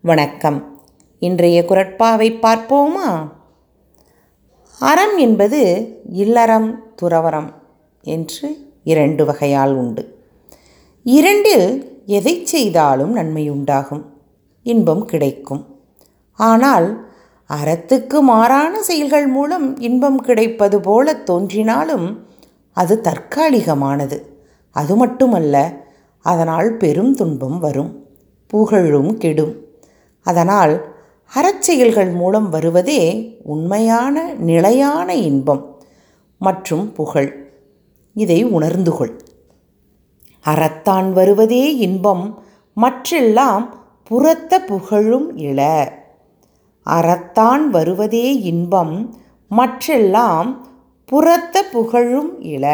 வணக்கம். இன்றைய குரட்பாவை பார்ப்போமா? அறம் என்பது இல்லறம் துறவறம் என்று இரண்டு வகையால் உண்டு. இரண்டில் எதை செய்தாலும் நன்மை உண்டாகும் இன்பம் கிடைக்கும். ஆனால் அறத்துக்கு மாறான செயல்கள் மூலம் இன்பம் கிடைப்பது போல தோன்றினாலும் அது தற்காலிகமானது. அது மட்டுமல்ல அதனால் பெரும் துன்பம் வரும் புகழும் கெடும். அதனால் அறச்செயல்கள் மூலம் வருவதே உண்மையான நிலையான இன்பம் மற்றும் புகழ். இதை உணர்ந்து கொள். அறத்தான் வருவதே இன்பம் மற்றெல்லாம் புறத்த புகழும் இள அறத்தான் வருவதே இன்பம் மற்றெல்லாம் புறத்த புகழும் இள